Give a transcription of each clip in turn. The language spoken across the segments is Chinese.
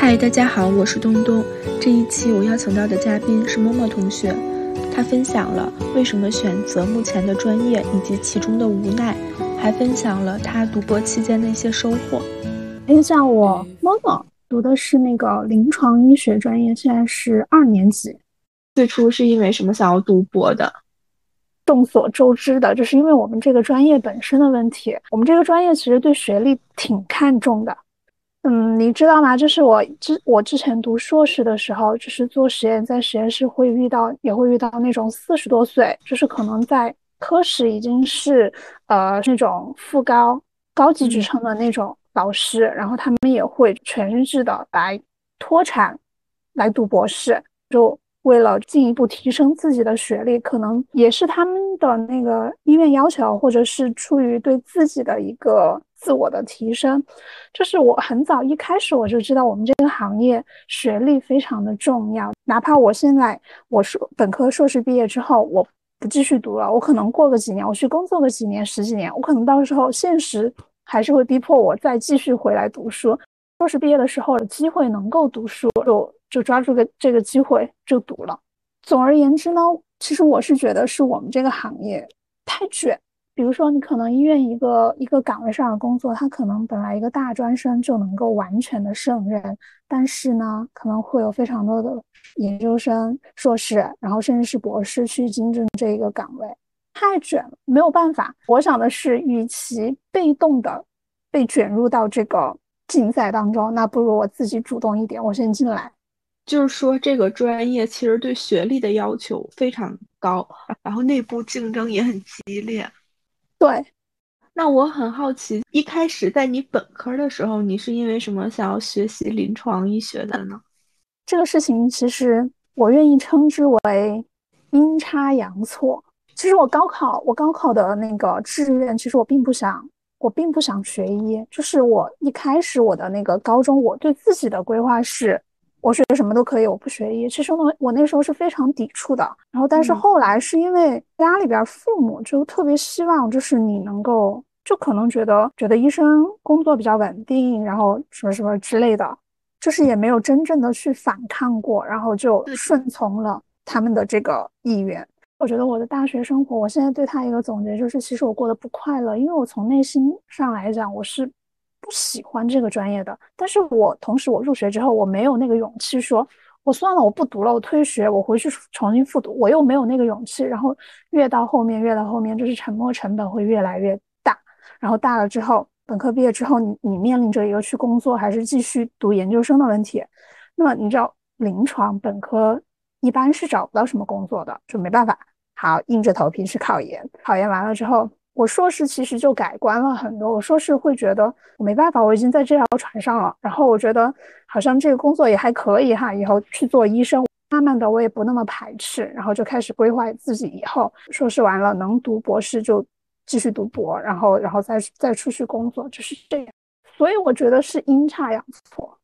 嗨，大家好，我是东东。这一期我邀请到的嘉宾是默默同学，他分享了为什么选择目前的专业以及其中的无奈，还分享了他读博期间的一些收获。可以叫我默默，读的是那个临床医学专业，现在是二年级。最初是因为什么想要读博的？众所周知的，就是因为我们这个专业本身的问题。我们这个专业其实对学历挺看重的。嗯，你知道吗？就是我之我之前读硕士的时候，就是做实验，在实验室会遇到，也会遇到那种四十多岁，就是可能在科室已经是呃那种副高高级职称的那种老师，然后他们也会全日制的来脱产来读博士，就为了进一步提升自己的学历，可能也是他们的那个医院要求，或者是出于对自己的一个。自我的提升，就是我很早一开始我就知道我们这个行业学历非常的重要。哪怕我现在我是本科、硕士毕业之后，我不继续读了，我可能过个几年，我去工作个几年、十几年，我可能到时候现实还是会逼迫我再继续回来读书。硕士毕业的时候，机会能够读书，就就抓住个这个机会就读了。总而言之呢，其实我是觉得是我们这个行业太卷。比如说，你可能医院一个一个岗位上的工作，他可能本来一个大专生就能够完全的胜任，但是呢，可能会有非常多的研究生、硕士，然后甚至是博士去竞争这一个岗位，太卷了，没有办法。我想的是，与其被动的被卷入到这个竞赛当中，那不如我自己主动一点，我先进来。就是说，这个专业其实对学历的要求非常高，然后内部竞争也很激烈。对，那我很好奇，一开始在你本科的时候，你是因为什么想要学习临床医学的呢？这个事情其实我愿意称之为阴差阳错。其实我高考，我高考的那个志愿，其实我并不想，我并不想学医。就是我一开始我的那个高中，我对自己的规划是。我学什么都可以，我不学医。其实我我那时候是非常抵触的。然后，但是后来是因为家里边父母就特别希望，就是你能够，就可能觉得觉得医生工作比较稳定，然后什么什么之类的，就是也没有真正的去反抗过，然后就顺从了他们的这个意愿。我觉得我的大学生活，我现在对他一个总结就是，其实我过得不快乐，因为我从内心上来讲，我是。不喜欢这个专业的，但是我同时我入学之后，我没有那个勇气说，我算了，我不读了，我退学，我回去重新复读，我又没有那个勇气。然后越到后面，越到后面，就是沉没成本会越来越大。然后大了之后，本科毕业之后，你你面临着一个去工作还是继续读研究生的问题。那么你知道，临床本科一般是找不到什么工作的，就没办法，好硬着头皮去考研。考研完了之后。我硕士其实就改观了很多。我硕士会觉得我没办法，我已经在这条船上了。然后我觉得好像这个工作也还可以哈，以后去做医生。慢慢的我也不那么排斥，然后就开始规划自己以后硕士完了能读博士就继续读博，然后然后再再出去工作，就是这样。所以我觉得是阴差阳错。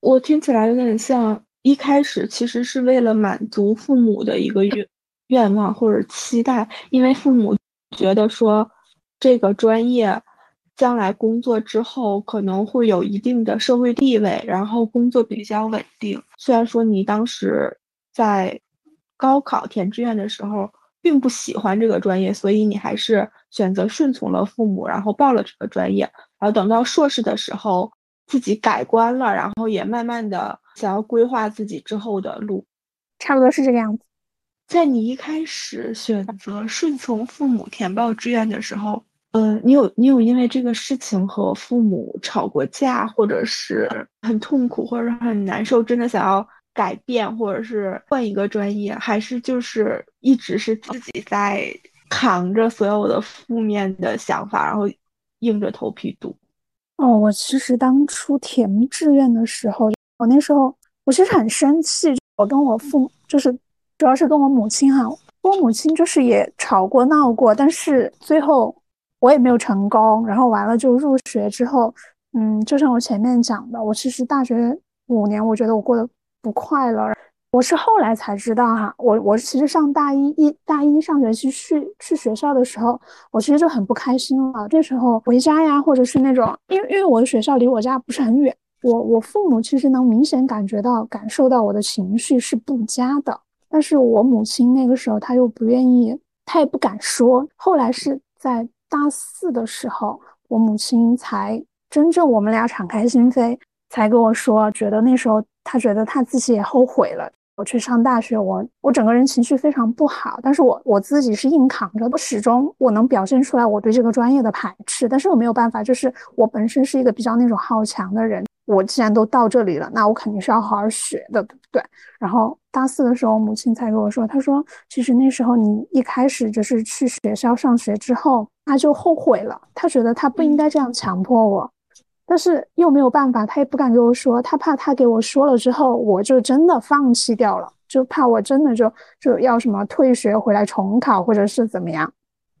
我听起来有点像一开始其实是为了满足父母的一个愿愿望或者期待，因为父母觉得说。这个专业将来工作之后可能会有一定的社会地位，然后工作比较稳定。虽然说你当时在高考填志愿的时候并不喜欢这个专业，所以你还是选择顺从了父母，然后报了这个专业。然后等到硕士的时候自己改观了，然后也慢慢的想要规划自己之后的路，差不多是这个样子。在你一开始选择顺从父母填报志愿的时候。呃，你有你有因为这个事情和父母吵过架，或者是 很痛苦，或者是很难受，真的想要改变，或者是换一个专业，还是就是一直是自己在扛着所有的负面的想法，然后硬着头皮读？哦，我其实当初填志愿的时候，我那时候我其实很生气，我跟我父母就是主要是跟我母亲哈，我母亲就是也吵过闹过，但是最后。我也没有成功，然后完了就入学之后，嗯，就像我前面讲的，我其实大学五年，我觉得我过得不快乐。我是后来才知道哈，我我其实上大一一大一上学期去去学校的时候，我其实就很不开心了。这时候回家呀，或者是那种，因为因为我的学校离我家不是很远，我我父母其实能明显感觉到、感受到我的情绪是不佳的，但是我母亲那个时候她又不愿意，她也不敢说。后来是在大四的时候，我母亲才真正我们俩敞开心扉，才跟我说，觉得那时候她觉得她自己也后悔了。我去上大学，我我整个人情绪非常不好，但是我我自己是硬扛着，我始终我能表现出来我对这个专业的排斥，但是我没有办法，就是我本身是一个比较那种好强的人，我既然都到这里了，那我肯定是要好好学的，对不对？然后大四的时候，母亲才跟我说，她说其实那时候你一开始就是去学校上学之后，她就后悔了，她觉得她不应该这样强迫我。但是又没有办法，他也不敢跟我说，他怕他给我说了之后，我就真的放弃掉了，就怕我真的就就要什么退学回来重考，或者是怎么样，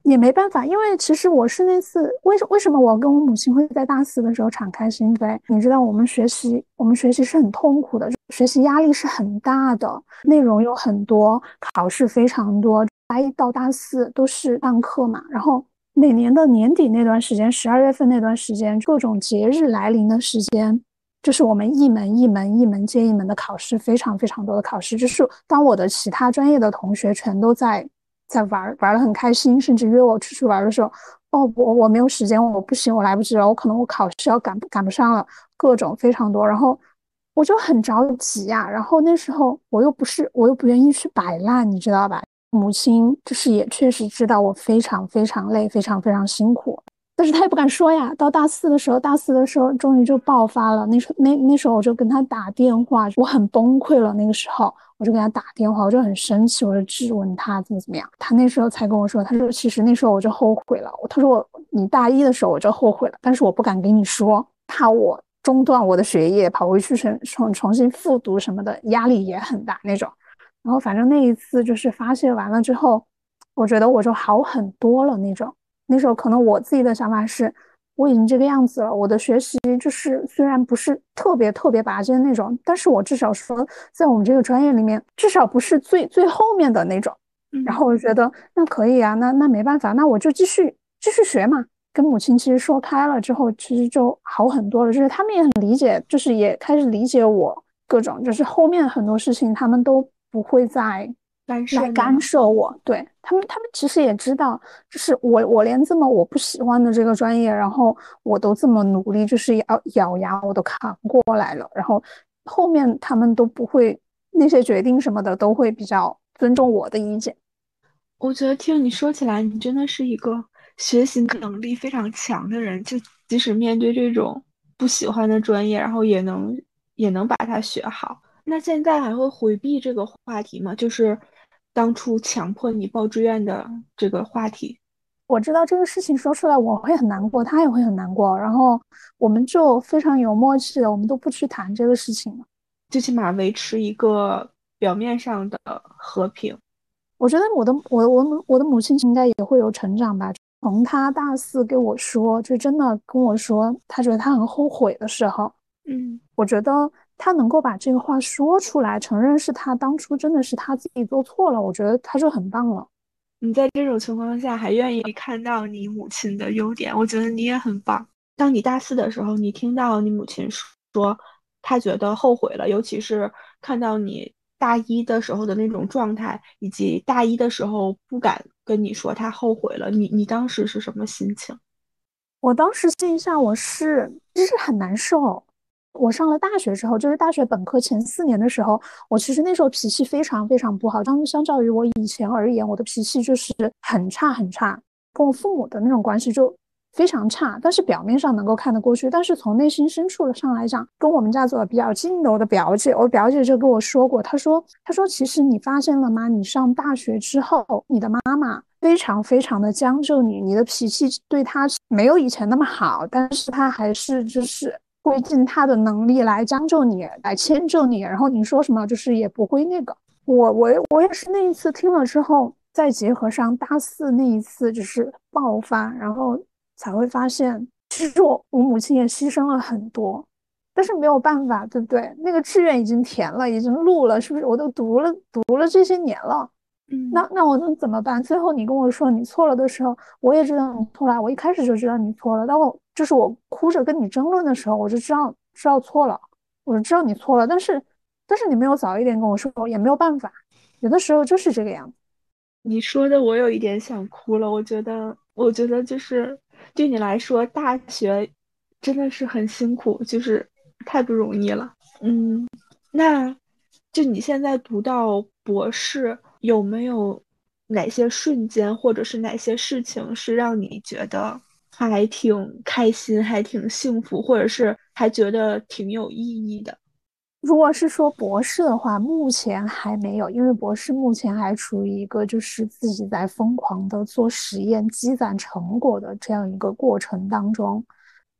也没办法，因为其实我是那次为什为什么我跟我母亲会在大四的时候敞开心扉？你知道，我们学习我们学习是很痛苦的，学习压力是很大的，内容有很多，考试非常多，大一到大四都是上课嘛，然后。每年的年底那段时间，十二月份那段时间，各种节日来临的时间，就是我们一门一门、一门接一门的考试，非常非常多的考试。就是当我的其他专业的同学全都在在玩，玩的很开心，甚至约我出去玩的时候，哦，我我没有时间，我不行，我来不及了，我可能我考试要赶赶不上了，各种非常多，然后我就很着急呀。然后那时候我又不是，我又不愿意去摆烂，你知道吧？母亲就是也确实知道我非常非常累，非常非常辛苦，但是他也不敢说呀。到大四的时候，大四的时候终于就爆发了。那时候那那时候我就跟他打电话，我很崩溃了。那个时候我就给他打电话，我就很生气，我就质问他怎么怎么样。他那时候才跟我说，他说其实那时候我就后悔了。他说我你大一的时候我就后悔了，但是我不敢跟你说，怕我中断我的学业，跑回去重重重新复读什么的，压力也很大那种。然后反正那一次就是发泄完了之后，我觉得我就好很多了那种。那时候可能我自己的想法是，我已经这个样子了，我的学习就是虽然不是特别特别拔尖那种，但是我至少说在我们这个专业里面，至少不是最最后面的那种。然后我就觉得那可以啊，那那没办法，那我就继续继续学嘛。跟母亲其实说开了之后，其实就好很多了，就是他们也很理解，就是也开始理解我各种，就是后面很多事情他们都。不会再来干涉我，对他们，他们其实也知道，就是我，我连这么我不喜欢的这个专业，然后我都这么努力，就是咬咬牙，我都扛过来了。然后后面他们都不会那些决定什么的，都会比较尊重我的意见。我觉得听你说起来，你真的是一个学习能力非常强的人，就即使面对这种不喜欢的专业，然后也能也能把它学好。那现在还会回避这个话题吗？就是当初强迫你报志愿的这个话题。我知道这个事情说出来我会很难过，他也会很难过，然后我们就非常有默契的，我们都不去谈这个事情了，最起码维持一个表面上的和平。我觉得我的我我我的母亲应该也会有成长吧。从他大四跟我说，就真的跟我说，他觉得他很后悔的时候，嗯，我觉得。他能够把这个话说出来，承认是他当初真的是他自己做错了，我觉得他就很棒了。你在这种情况下还愿意看到你母亲的优点，我觉得你也很棒。当你大四的时候，你听到你母亲说她觉得后悔了，尤其是看到你大一的时候的那种状态，以及大一的时候不敢跟你说她后悔了，你你当时是什么心情？我当时心下我是就是很难受。我上了大学之后，就是大学本科前四年的时候，我其实那时候脾气非常非常不好。相相较于我以前而言，我的脾气就是很差很差，跟我父母的那种关系就非常差。但是表面上能够看得过去，但是从内心深处上来讲，跟我们家走的比较近的我的表姐，我表姐就跟我说过，她说，她说其实你发现了吗？你上大学之后，你的妈妈非常非常的将就你，你的脾气对她没有以前那么好，但是她还是就是。会尽他的能力来将就你，来迁就你，然后你说什么就是也不会那个。我我我也是那一次听了之后，再结合上大四那一次就是爆发，然后才会发现，其实我我母亲也牺牲了很多，但是没有办法，对不对？那个志愿已经填了，已经录了，是不是？我都读了读了这些年了。嗯，那那我能怎么办？最后你跟我说你错了的时候，我也知道你错了。我一开始就知道你错了，但我就是我哭着跟你争论的时候，我就知道知道错了，我就知道你错了，但是但是你没有早一点跟我说，也没有办法，有的时候就是这个样子。你说的我有一点想哭了，我觉得我觉得就是对你来说，大学真的是很辛苦，就是太不容易了。嗯，那就你现在读到博士，有没有哪些瞬间或者是哪些事情是让你觉得？还挺开心，还挺幸福，或者是还觉得挺有意义的。如果是说博士的话，目前还没有，因为博士目前还处于一个就是自己在疯狂的做实验、积攒成果的这样一个过程当中。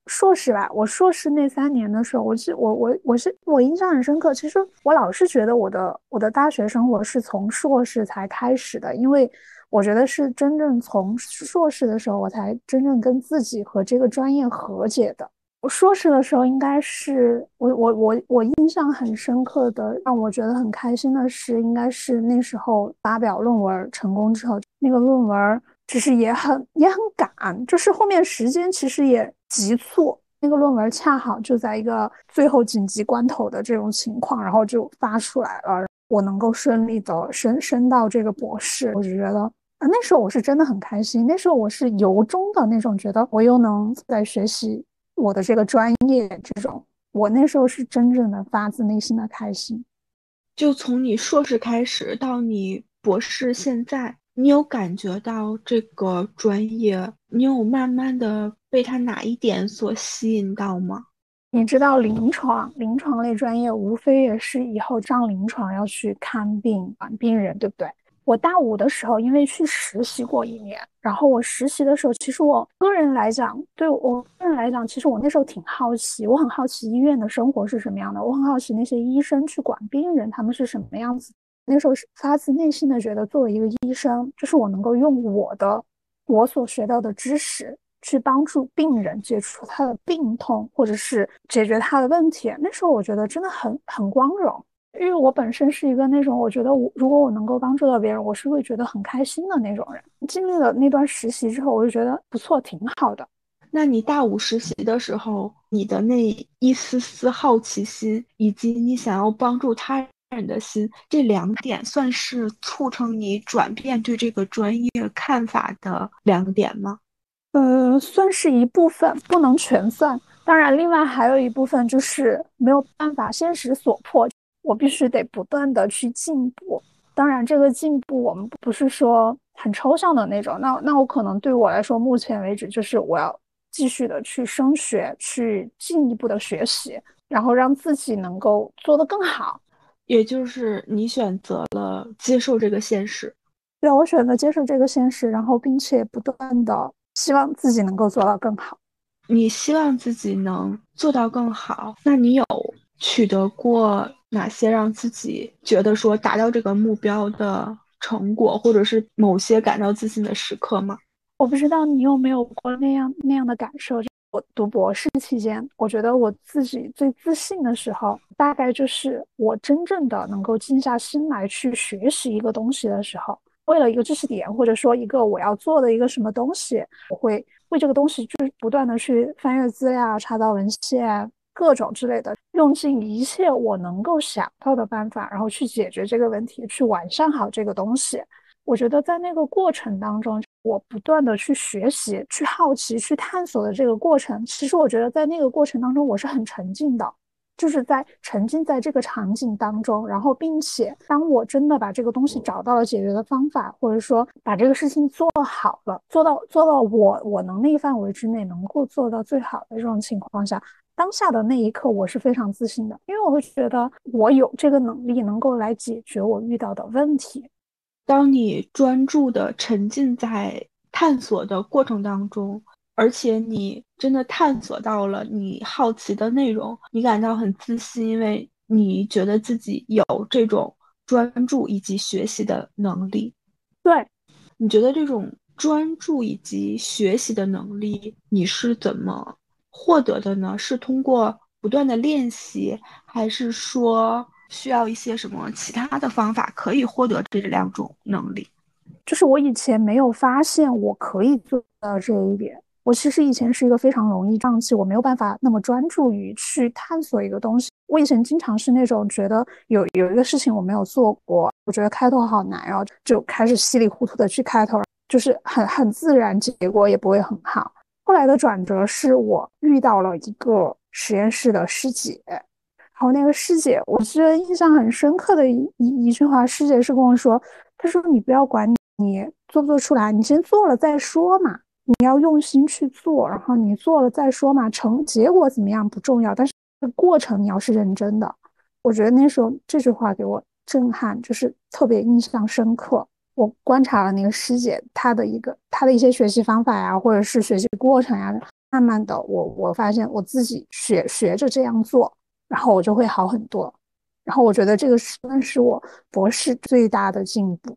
硕士吧，我硕士那三年的时候，我是我我我是我印象很深刻。其实我老是觉得我的我的大学生活是从硕士才开始的，因为。我觉得是真正从硕士的时候，我才真正跟自己和这个专业和解的。我硕士的时候，应该是我我我我印象很深刻的，让我觉得很开心的是，应该是那时候发表论文成功之后，那个论文其实也很也很赶，就是后面时间其实也急促，那个论文恰好就在一个最后紧急关头的这种情况，然后就发出来了，我能够顺利的升升到这个博士，我就觉得啊。那时候我是真的很开心，那时候我是由衷的那种觉得我又能在学习我的这个专业，这种我那时候是真正的发自内心的开心。就从你硕士开始到你博士，现在你有感觉到这个专业，你有慢慢的被它哪一点所吸引到吗？你知道临床临床类专业无非也是以后上临床要去看病管病人，对不对？我大五的时候，因为去实习过一年，然后我实习的时候，其实我个人来讲，对我个人来讲，其实我那时候挺好奇，我很好奇医院的生活是什么样的，我很好奇那些医生去管病人，他们是什么样子。那时候是发自内心的觉得，作为一个医生，就是我能够用我的我所学到的知识去帮助病人解除他的病痛，或者是解决他的问题。那时候我觉得真的很很光荣。因为我本身是一个那种，我觉得我如果我能够帮助到别人，我是会觉得很开心的那种人。经历了那段实习之后，我就觉得不错，挺好的。那你大五实习的时候，你的那一丝丝好奇心，以及你想要帮助他人的心，这两点算是促成你转变对这个专业看法的两点吗？呃，算是一部分，不能全算。当然，另外还有一部分就是没有办法，现实所迫。我必须得不断的去进步，当然这个进步我们不是说很抽象的那种，那那我可能对我来说，目前为止就是我要继续的去升学，去进一步的学习，然后让自己能够做得更好。也就是你选择了接受这个现实，对，我选择接受这个现实，然后并且不断的希望自己能够做到更好。你希望自己能做到更好，那你有取得过？哪些让自己觉得说达到这个目标的成果，或者是某些感到自信的时刻吗？我不知道你有没有过那样那样的感受。我读博士期间，我觉得我自己最自信的时候，大概就是我真正的能够静下心来去学习一个东西的时候。为了一个知识点，或者说一个我要做的一个什么东西，我会为这个东西就不断的去翻阅资料、查找文献。各种之类的，用尽一切我能够想到的办法，然后去解决这个问题，去完善好这个东西。我觉得在那个过程当中，我不断的去学习、去好奇、去探索的这个过程，其实我觉得在那个过程当中，我是很沉浸的，就是在沉浸在这个场景当中。然后，并且当我真的把这个东西找到了解决的方法，或者说把这个事情做好了，做到做到我我能力范围之内能够做到最好的这种情况下。当下的那一刻，我是非常自信的，因为我会觉得我有这个能力，能够来解决我遇到的问题。当你专注的沉浸在探索的过程当中，而且你真的探索到了你好奇的内容，你感到很自信，因为你觉得自己有这种专注以及学习的能力。对，你觉得这种专注以及学习的能力，你是怎么？获得的呢，是通过不断的练习，还是说需要一些什么其他的方法可以获得这两种能力？就是我以前没有发现我可以做到这一点，我其实以前是一个非常容易放弃，我没有办法那么专注于去探索一个东西。我以前经常是那种觉得有有一个事情我没有做过，我觉得开头好难，然后就开始稀里糊涂的去开头，就是很很自然，结果也不会很好。后来的转折是我遇到了一个实验室的师姐，然后那个师姐，我记得印象很深刻的一一一句话，师姐是跟我说，她说你不要管你做不做出来，你先做了再说嘛。你要用心去做，然后你做了再说嘛，成结果怎么样不重要，但是过程你要是认真的。我觉得那时候这句话给我震撼，就是特别印象深刻。我观察了那个师姐她的一个她的一些学习方法呀，或者是学习过程呀，慢慢的我我发现我自己学学着这样做，然后我就会好很多。然后我觉得这个算是我博士最大的进步。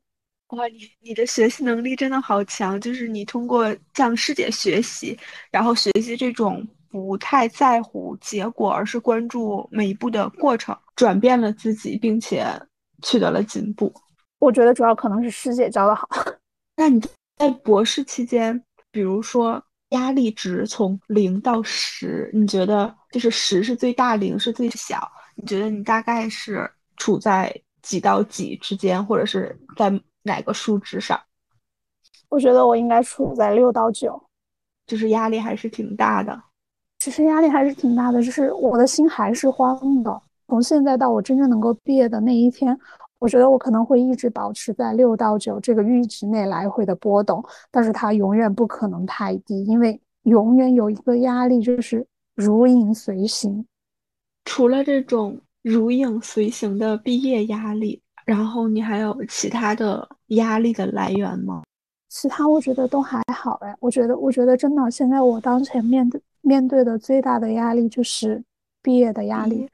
哇，你你的学习能力真的好强！就是你通过向师姐学习，然后学习这种不太在乎结果，而是关注每一步的过程，转变了自己，并且取得了进步。我觉得主要可能是师姐教的好。那你在博士期间，比如说压力值从零到十，你觉得就是十是最大，零是最小？你觉得你大概是处在几到几之间，或者是在？哪个数值上？我觉得我应该处在六到九，就是压力还是挺大的。其实压力还是挺大的，就是我的心还是慌的。从现在到我真正能够毕业的那一天，我觉得我可能会一直保持在六到九这个阈值内来回的波动，但是它永远不可能太低，因为永远有一个压力就是如影随形。除了这种如影随形的毕业压力。然后你还有其他的压力的来源吗？其他我觉得都还好哎，我觉得我觉得真的，现在我当前面对面对的最大的压力就是毕业的压力，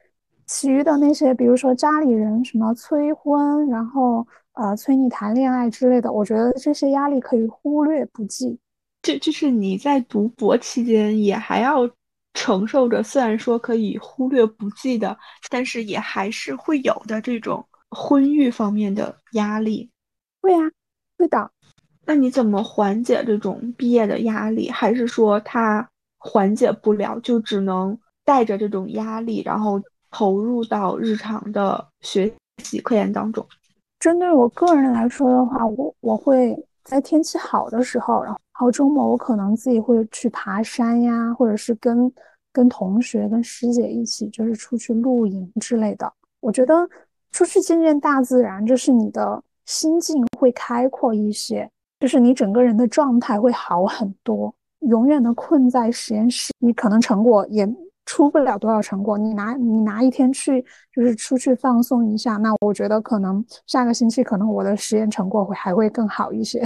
其余的那些，比如说家里人什么催婚，然后呃催你谈恋爱之类的，我觉得这些压力可以忽略不计。这就是你在读博期间也还要承受着，虽然说可以忽略不计的，但是也还是会有的这种。婚育方面的压力，会啊，会的。那你怎么缓解这种毕业的压力？还是说他缓解不了，就只能带着这种压力，然后投入到日常的学习科研当中？针对我个人来说的话，我我会在天气好的时候，然后然后周末我可能自己会去爬山呀，或者是跟跟同学、跟师姐一起，就是出去露营之类的。我觉得。出去见见大自然，就是你的心境会开阔一些，就是你整个人的状态会好很多。永远的困在实验室，你可能成果也出不了多少成果。你拿你拿一天去，就是出去放松一下，那我觉得可能下个星期可能我的实验成果会还会更好一些。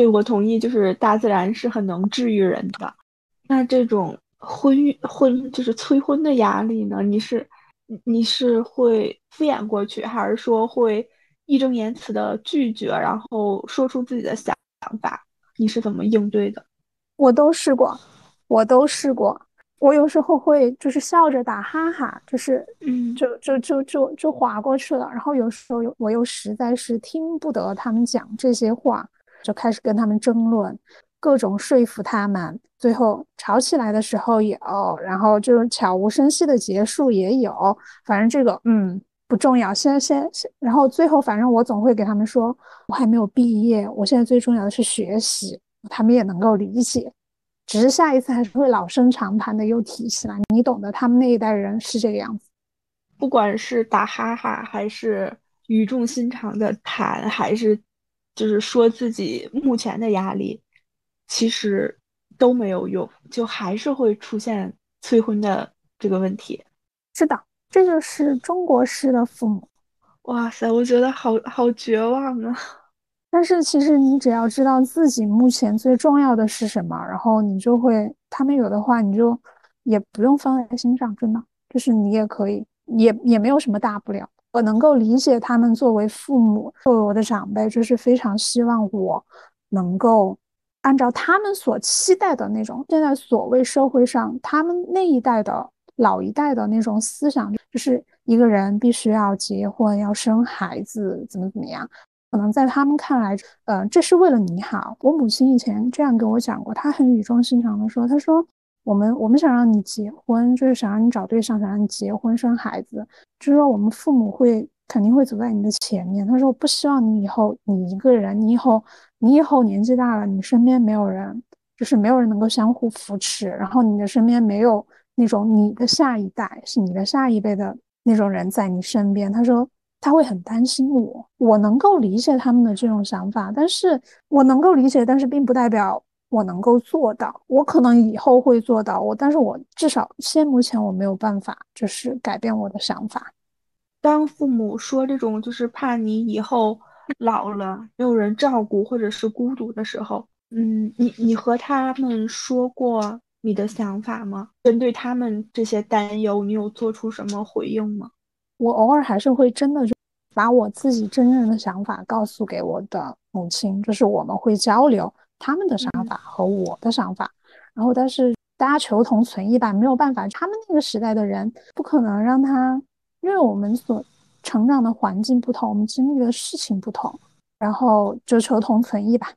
对，我同意，就是大自然是很能治愈人的。那这种婚育婚就是催婚的压力呢？你是？你是会敷衍过去，还是说会义正言辞的拒绝，然后说出自己的想法？你是怎么应对的？我都试过，我都试过。我有时候会就是笑着打哈哈，就是嗯，就就就就就划过去了。然后有时候我又实在是听不得他们讲这些话，就开始跟他们争论。各种说服他们，最后吵起来的时候有，然后就是悄无声息的结束也有，反正这个嗯不重要。现在先先，然后最后反正我总会给他们说，我还没有毕业，我现在最重要的是学习，他们也能够理解。只是下一次还是会老生常谈的又提起来，你懂得，他们那一代人是这个样子。不管是打哈哈，还是语重心长的谈，还是就是说自己目前的压力。其实都没有用，就还是会出现催婚的这个问题。是的，这就是中国式的父母。哇塞，我觉得好好绝望啊！但是其实你只要知道自己目前最重要的是什么，然后你就会，他们有的话你就也不用放在心上，真的，就是你也可以，也也没有什么大不了。我能够理解他们作为父母，作为我的长辈，就是非常希望我能够。按照他们所期待的那种，现在所谓社会上他们那一代的老一代的那种思想，就是一个人必须要结婚、要生孩子，怎么怎么样。可能在他们看来，呃，这是为了你好。我母亲以前这样跟我讲过，她很语重心长的说：“她说我们我们想让你结婚，就是想让你找对象，想让你结婚生孩子，就是说我们父母会肯定会走在你的前面。他说我不希望你以后你一个人，你以后你以后年纪大了，你身边没有人，就是没有人能够相互扶持，然后你的身边没有那种你的下一代，是你的下一辈的那种人在你身边。”他说。他会很担心我，我能够理解他们的这种想法，但是我能够理解，但是并不代表我能够做到。我可能以后会做到，我，但是我至少现目前我没有办法，就是改变我的想法。当父母说这种就是怕你以后老了没有人照顾或者是孤独的时候，嗯，你你和他们说过你的想法吗？针对他们这些担忧，你有做出什么回应吗？我偶尔还是会真的就把我自己真正的想法告诉给我的母亲，就是我们会交流他们的想法和我的想法，然后但是大家求同存异吧，没有办法，他们那个时代的人不可能让他，因为我们所成长的环境不同，我们经历的事情不同，然后就求同存异吧，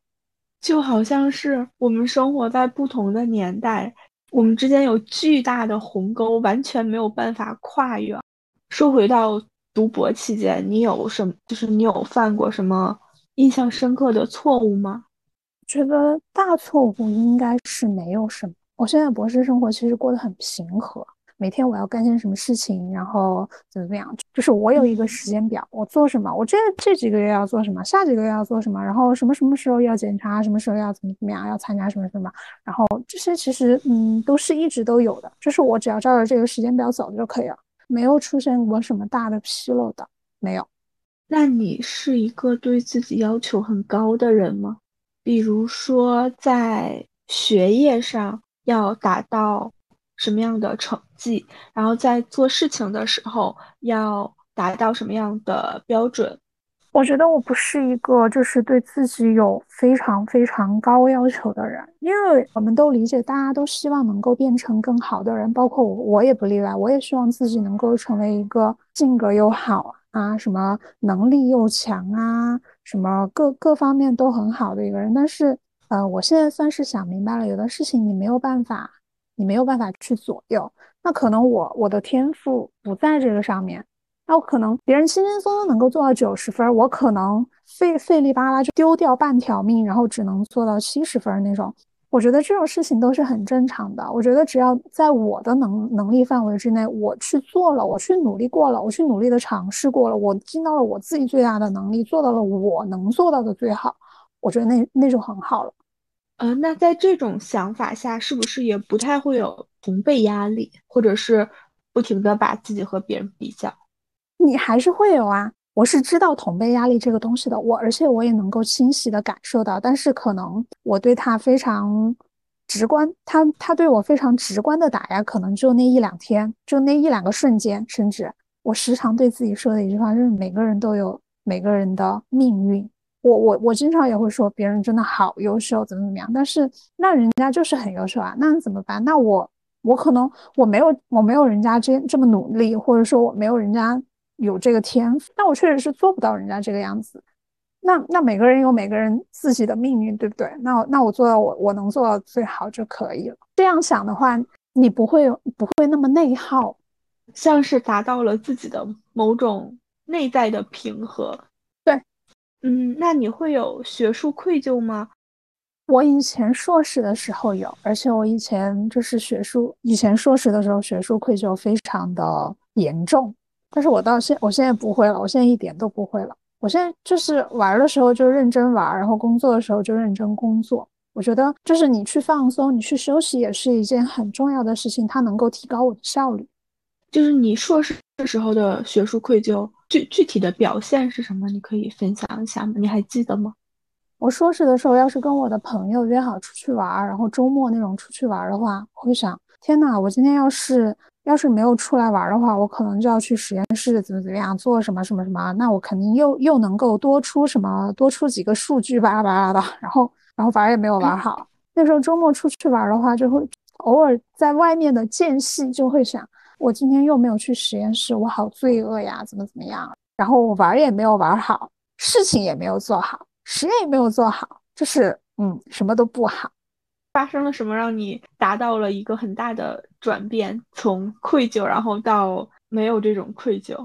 就好像是我们生活在不同的年代，我们之间有巨大的鸿沟，完全没有办法跨越。说回到读博期间，你有什么？就是你有犯过什么印象深刻的错误吗？觉得大错误应该是没有什么。我现在博士生活其实过得很平和，每天我要干些什么事情，然后怎么怎么样，就是我有一个时间表，我做什么，我这这几个月要做什么，下几个月要做什么，然后什么什么时候要检查，什么时候要怎么怎么样，要参加什么什么，然后这些其实嗯都是一直都有的，就是我只要照着这个时间表走就可以了。没有出现过什么大的纰漏的，没有。那你是一个对自己要求很高的人吗？比如说在学业上要达到什么样的成绩，然后在做事情的时候要达到什么样的标准？我觉得我不是一个就是对自己有非常非常高要求的人，因为我们都理解，大家都希望能够变成更好的人，包括我，我也不例外。我也希望自己能够成为一个性格又好啊，什么能力又强啊，什么各各方面都很好的一个人。但是，呃，我现在算是想明白了，有的事情你没有办法，你没有办法去左右。那可能我我的天赋不在这个上面。那我可能别人轻轻松松能够做到九十分，我可能费费力巴拉就丢掉半条命，然后只能做到七十分那种。我觉得这种事情都是很正常的。我觉得只要在我的能能力范围之内，我去做了，我去努力过了，我去努力的尝试过了，我尽到了我自己最大的能力，做到了我能做到的最好，我觉得那那就很好了。呃，那在这种想法下，是不是也不太会有同辈压力，或者是不停的把自己和别人比较？你还是会有啊，我是知道同辈压力这个东西的，我而且我也能够清晰的感受到，但是可能我对他非常直观，他他对我非常直观的打压，可能就那一两天，就那一两个瞬间，甚至我时常对自己说的一句话就是：每个人都有每个人的命运。我我我经常也会说别人真的好优秀，怎么怎么样，但是那人家就是很优秀啊，那怎么办？那我我可能我没有我没有人家这这么努力，或者说我没有人家。有这个天赋，但我确实是做不到人家这个样子。那那每个人有每个人自己的命运，对不对？那那我做到我我能做到最好就可以了。这样想的话，你不会不会那么内耗，像是达到了自己的某种内在的平和。对，嗯，那你会有学术愧疚吗？我以前硕士的时候有，而且我以前就是学术，以前硕士的时候学术愧疚非常的严重。但是我到现我现在不会了，我现在一点都不会了。我现在就是玩的时候就认真玩，然后工作的时候就认真工作。我觉得就是你去放松，你去休息也是一件很重要的事情，它能够提高我的效率。就是你硕士的时候的学术愧疚，具具体的表现是什么？你可以分享一下吗？你还记得吗？我硕士的时候，要是跟我的朋友约好出去玩，然后周末那种出去玩的话，我会想：天呐，我今天要是。要是没有出来玩的话，我可能就要去实验室怎么怎么样做什么什么什么，那我肯定又又能够多出什么多出几个数据巴拉巴拉的，然后然后反而也没有玩好。那时候周末出去玩的话，就会偶尔在外面的间隙就会想，我今天又没有去实验室，我好罪恶呀，怎么怎么样？然后我玩也没有玩好，事情也没有做好，实验也没有做好，就是嗯，什么都不好。发生了什么让你达到了一个很大的转变，从愧疚然后到没有这种愧疚？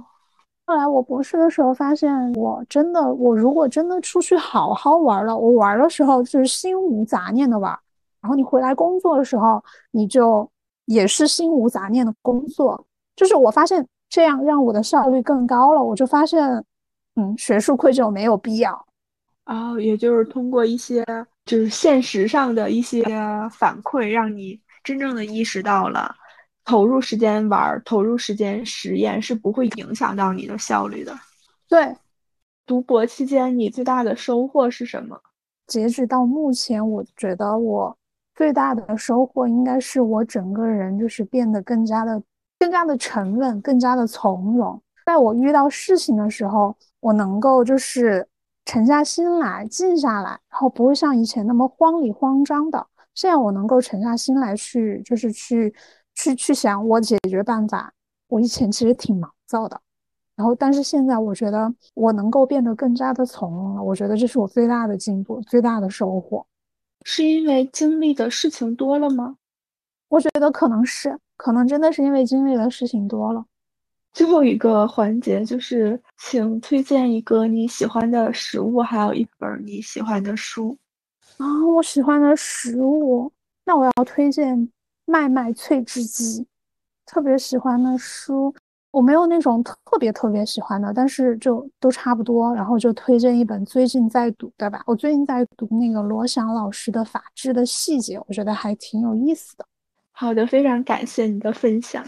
后来我博士的时候发现，我真的，我如果真的出去好好玩了，我玩的时候就是心无杂念的玩，然后你回来工作的时候，你就也是心无杂念的工作，就是我发现这样让我的效率更高了。我就发现，嗯，学术愧疚没有必要。哦，也就是通过一些就是现实上的一些反馈，让你真正的意识到了。投入时间玩，投入时间实验是不会影响到你的效率的。对，读博期间你最大的收获是什么？截止到目前，我觉得我最大的收获应该是我整个人就是变得更加的、更加的沉稳，更加的从容。在我遇到事情的时候，我能够就是沉下心来，静下来，然后不会像以前那么慌里慌张的。这样我能够沉下心来去，就是去。去去想我解决办法，我以前其实挺毛躁的，然后但是现在我觉得我能够变得更加的从容了，我觉得这是我最大的进步，最大的收获。是因为经历的事情多了吗？我觉得可能是，可能真的是因为经历的事情多了。最后一个环节就是，请推荐一个你喜欢的食物，还有一本你喜欢的书。啊，我喜欢的食物，那我要推荐。麦麦脆汁鸡，特别喜欢的书，我没有那种特别特别喜欢的，但是就都差不多。然后就推荐一本最近在读的吧，我最近在读那个罗翔老师的《法治的细节》，我觉得还挺有意思的。好的，非常感谢你的分享。